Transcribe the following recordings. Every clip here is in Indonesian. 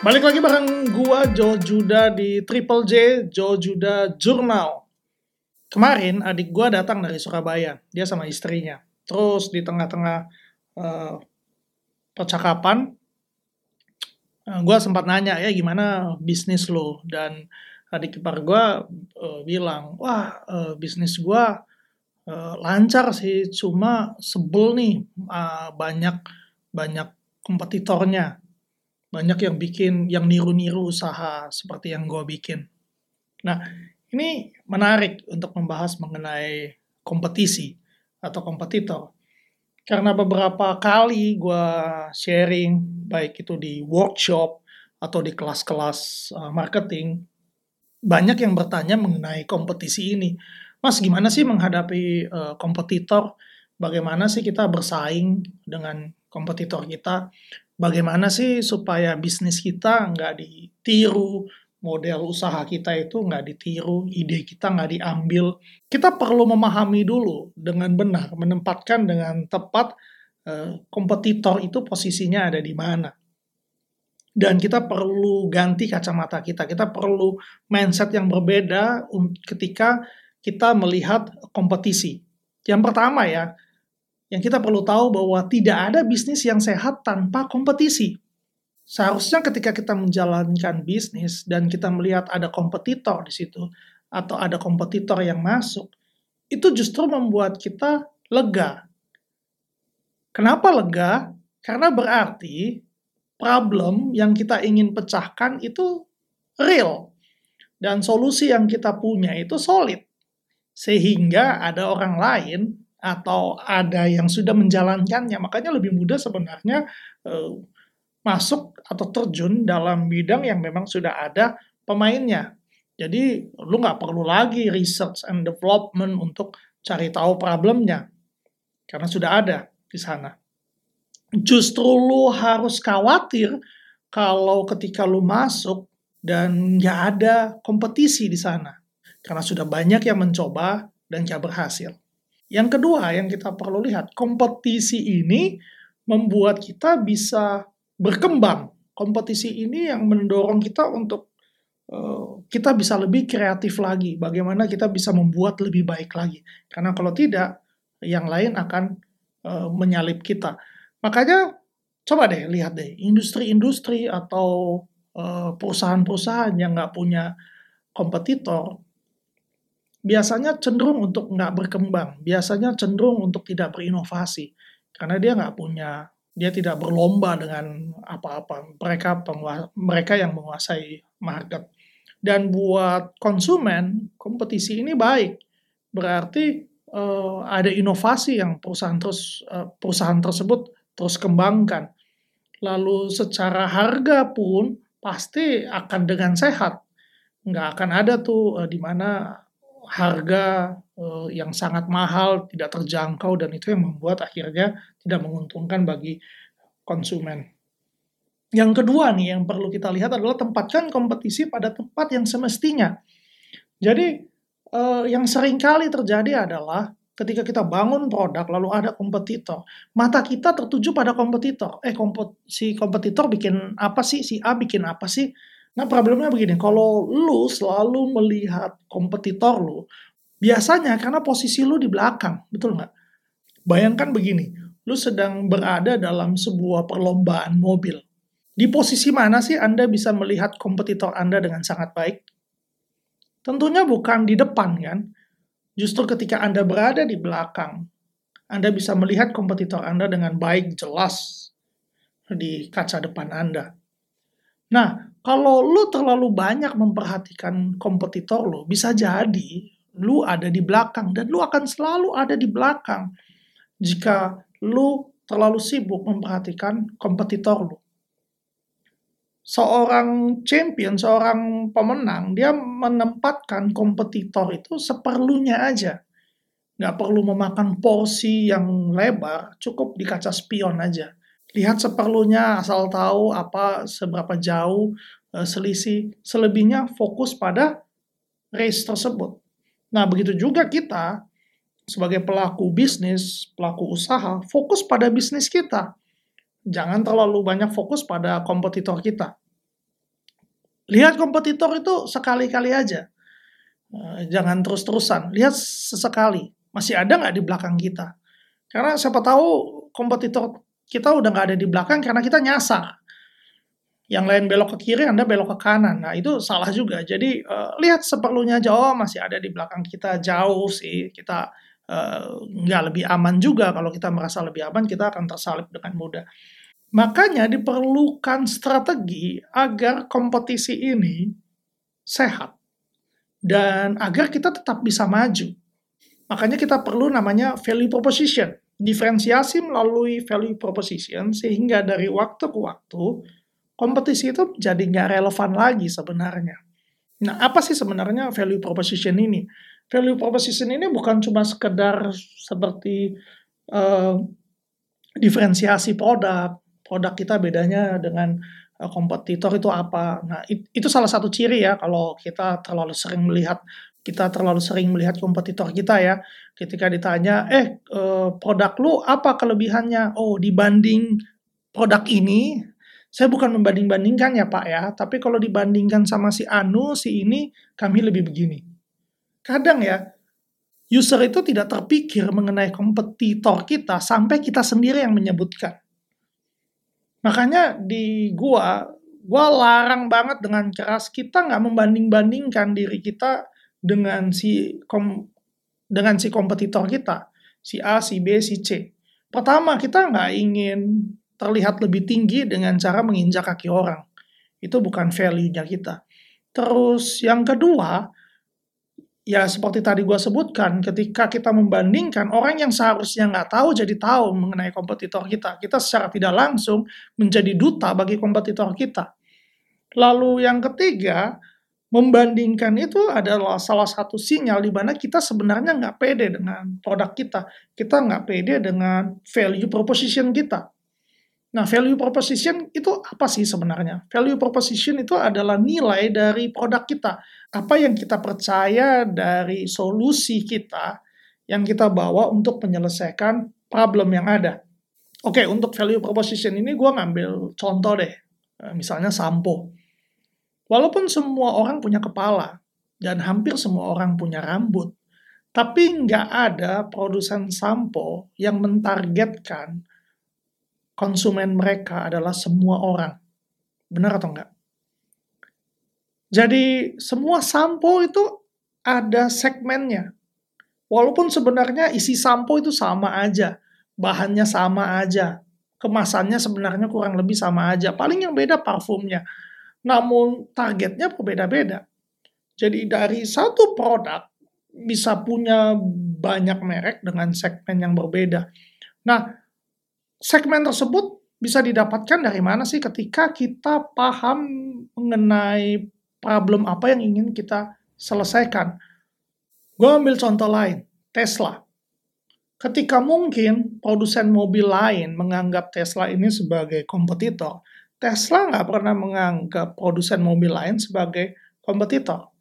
Balik lagi bareng gua Joe Juda di Triple J, Joe Juda Journal. Kemarin adik gua datang dari Surabaya, dia sama istrinya. Terus di tengah-tengah uh, percakapan, uh, gua sempat nanya ya gimana bisnis lo dan adik ipar gua uh, bilang, wah uh, bisnis gua uh, lancar sih, cuma sebel nih uh, banyak banyak kompetitornya banyak yang bikin yang niru-niru usaha seperti yang gue bikin. Nah, ini menarik untuk membahas mengenai kompetisi atau kompetitor. Karena beberapa kali gue sharing, baik itu di workshop atau di kelas-kelas uh, marketing, banyak yang bertanya mengenai kompetisi ini. Mas, gimana sih menghadapi uh, kompetitor? Bagaimana sih kita bersaing dengan kompetitor kita? bagaimana sih supaya bisnis kita nggak ditiru, model usaha kita itu nggak ditiru, ide kita nggak diambil. Kita perlu memahami dulu dengan benar, menempatkan dengan tepat eh, kompetitor itu posisinya ada di mana. Dan kita perlu ganti kacamata kita, kita perlu mindset yang berbeda ketika kita melihat kompetisi. Yang pertama ya, yang kita perlu tahu bahwa tidak ada bisnis yang sehat tanpa kompetisi. Seharusnya ketika kita menjalankan bisnis dan kita melihat ada kompetitor di situ atau ada kompetitor yang masuk, itu justru membuat kita lega. Kenapa lega? Karena berarti problem yang kita ingin pecahkan itu real dan solusi yang kita punya itu solid. Sehingga ada orang lain atau ada yang sudah menjalankannya, makanya lebih mudah sebenarnya uh, masuk atau terjun dalam bidang yang memang sudah ada pemainnya. Jadi lu nggak perlu lagi research and development untuk cari tahu problemnya, karena sudah ada di sana. Justru lu harus khawatir kalau ketika lu masuk dan nggak ada kompetisi di sana, karena sudah banyak yang mencoba dan nggak berhasil. Yang kedua yang kita perlu lihat, kompetisi ini membuat kita bisa berkembang. Kompetisi ini yang mendorong kita untuk uh, kita bisa lebih kreatif lagi. Bagaimana kita bisa membuat lebih baik lagi. Karena kalau tidak, yang lain akan uh, menyalip kita. Makanya coba deh lihat deh industri-industri atau uh, perusahaan-perusahaan yang nggak punya kompetitor biasanya cenderung untuk nggak berkembang, biasanya cenderung untuk tidak berinovasi, karena dia nggak punya, dia tidak berlomba dengan apa-apa. Mereka mereka yang menguasai market. Dan buat konsumen, kompetisi ini baik. Berarti uh, ada inovasi yang perusahaan terus uh, perusahaan tersebut terus kembangkan. Lalu secara harga pun pasti akan dengan sehat. Nggak akan ada tuh uh, di mana harga uh, yang sangat mahal, tidak terjangkau dan itu yang membuat akhirnya tidak menguntungkan bagi konsumen. Yang kedua nih yang perlu kita lihat adalah tempatkan kompetisi pada tempat yang semestinya. Jadi uh, yang sering kali terjadi adalah ketika kita bangun produk lalu ada kompetitor, mata kita tertuju pada kompetitor. Eh kompet si kompetitor bikin apa sih? Si A bikin apa sih? Nah problemnya begini, kalau lu selalu melihat kompetitor lu, biasanya karena posisi lu di belakang, betul nggak? Bayangkan begini, lu sedang berada dalam sebuah perlombaan mobil. Di posisi mana sih Anda bisa melihat kompetitor Anda dengan sangat baik? Tentunya bukan di depan kan? Justru ketika Anda berada di belakang, Anda bisa melihat kompetitor Anda dengan baik, jelas di kaca depan Anda. Nah, kalau lu terlalu banyak memperhatikan kompetitor lu, bisa jadi lu ada di belakang dan lu akan selalu ada di belakang jika lu terlalu sibuk memperhatikan kompetitor lu. Seorang champion, seorang pemenang, dia menempatkan kompetitor itu seperlunya aja. Nggak perlu memakan porsi yang lebar, cukup di kaca spion aja lihat seperlunya asal tahu apa seberapa jauh uh, selisih selebihnya fokus pada race tersebut nah begitu juga kita sebagai pelaku bisnis pelaku usaha fokus pada bisnis kita jangan terlalu banyak fokus pada kompetitor kita Lihat kompetitor itu sekali-kali aja. Eh, jangan terus-terusan. Lihat sesekali. Masih ada nggak di belakang kita? Karena siapa tahu kompetitor kita udah nggak ada di belakang karena kita nyasar. Yang lain belok ke kiri, Anda belok ke kanan. Nah, itu salah juga. Jadi, uh, lihat seperlunya aja, oh masih ada di belakang kita, jauh sih. Kita uh, lebih aman juga. Kalau kita merasa lebih aman, kita akan tersalip dengan mudah. Makanya diperlukan strategi agar kompetisi ini sehat dan agar kita tetap bisa maju. Makanya kita perlu namanya value proposition, diferensiasi melalui value proposition sehingga dari waktu ke waktu kompetisi itu jadi nggak relevan lagi sebenarnya. Nah, apa sih sebenarnya value proposition ini? Value proposition ini bukan cuma sekedar seperti uh, diferensiasi produk, produk kita bedanya dengan uh, kompetitor itu apa. Nah, it, itu salah satu ciri ya kalau kita terlalu sering melihat kita terlalu sering melihat kompetitor kita ya. Ketika ditanya, "Eh, uh, produk lu apa kelebihannya?" "Oh, dibanding produk ini, saya bukan membanding-bandingkan ya, Pak ya, tapi kalau dibandingkan sama si anu, si ini, kami lebih begini." Kadang ya, user itu tidak terpikir mengenai kompetitor kita sampai kita sendiri yang menyebutkan. Makanya di gua, gua larang banget dengan keras kita nggak membanding-bandingkan diri kita dengan si kom, dengan si kompetitor kita, si A, si B, si C. Pertama, kita nggak ingin terlihat lebih tinggi dengan cara menginjak kaki orang. Itu bukan value-nya kita. Terus yang kedua, ya seperti tadi gue sebutkan, ketika kita membandingkan orang yang seharusnya nggak tahu jadi tahu mengenai kompetitor kita, kita secara tidak langsung menjadi duta bagi kompetitor kita. Lalu yang ketiga, membandingkan itu adalah salah satu sinyal di mana kita sebenarnya nggak pede dengan produk kita. Kita nggak pede dengan value proposition kita. Nah, value proposition itu apa sih sebenarnya? Value proposition itu adalah nilai dari produk kita. Apa yang kita percaya dari solusi kita yang kita bawa untuk menyelesaikan problem yang ada. Oke, untuk value proposition ini gue ngambil contoh deh. Eh, misalnya sampo. Walaupun semua orang punya kepala, dan hampir semua orang punya rambut, tapi nggak ada produsen sampo yang mentargetkan konsumen mereka adalah semua orang. Benar atau enggak? Jadi semua sampo itu ada segmennya. Walaupun sebenarnya isi sampo itu sama aja, bahannya sama aja, kemasannya sebenarnya kurang lebih sama aja. Paling yang beda parfumnya. Namun targetnya berbeda-beda. Jadi dari satu produk bisa punya banyak merek dengan segmen yang berbeda. Nah, segmen tersebut bisa didapatkan dari mana sih ketika kita paham mengenai problem apa yang ingin kita selesaikan. Gue ambil contoh lain, Tesla. Ketika mungkin produsen mobil lain menganggap Tesla ini sebagai kompetitor, Tesla nggak pernah menganggap produsen mobil lain sebagai kompetitor.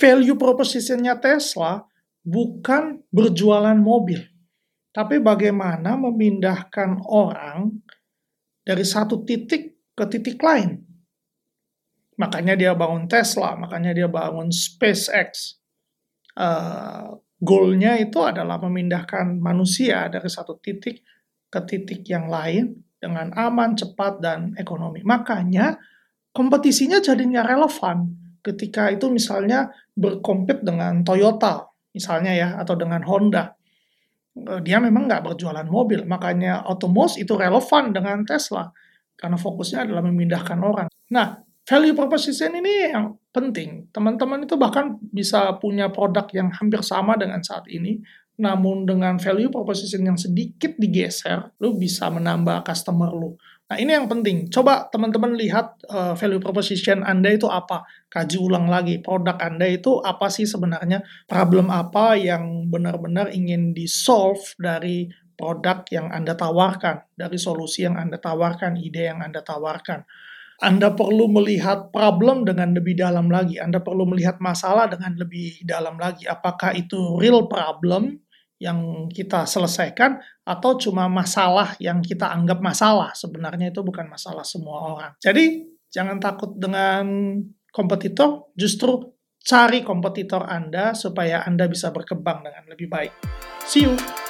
Value propositionnya Tesla bukan berjualan mobil, tapi bagaimana memindahkan orang dari satu titik ke titik lain. Makanya dia bangun Tesla, makanya dia bangun SpaceX. Uh, goalnya itu adalah memindahkan manusia dari satu titik ke titik yang lain dengan aman, cepat, dan ekonomi. Makanya kompetisinya jadi nggak relevan ketika itu misalnya berkompet dengan Toyota, misalnya ya, atau dengan Honda. Eh, dia memang nggak berjualan mobil, makanya Automos itu relevan dengan Tesla karena fokusnya adalah memindahkan orang. Nah, value proposition ini yang penting. Teman-teman itu bahkan bisa punya produk yang hampir sama dengan saat ini, namun dengan value proposition yang sedikit digeser, lu bisa menambah customer lu. Nah, ini yang penting. Coba teman-teman lihat uh, value proposition Anda itu apa. Kaji ulang lagi produk Anda itu apa sih sebenarnya, problem apa yang benar-benar ingin di-solve dari produk yang Anda tawarkan, dari solusi yang Anda tawarkan, ide yang Anda tawarkan. Anda perlu melihat problem dengan lebih dalam lagi. Anda perlu melihat masalah dengan lebih dalam lagi. Apakah itu real problem yang kita selesaikan atau cuma masalah yang kita anggap masalah. Sebenarnya itu bukan masalah semua orang. Jadi jangan takut dengan kompetitor, justru cari kompetitor Anda supaya Anda bisa berkembang dengan lebih baik. See you!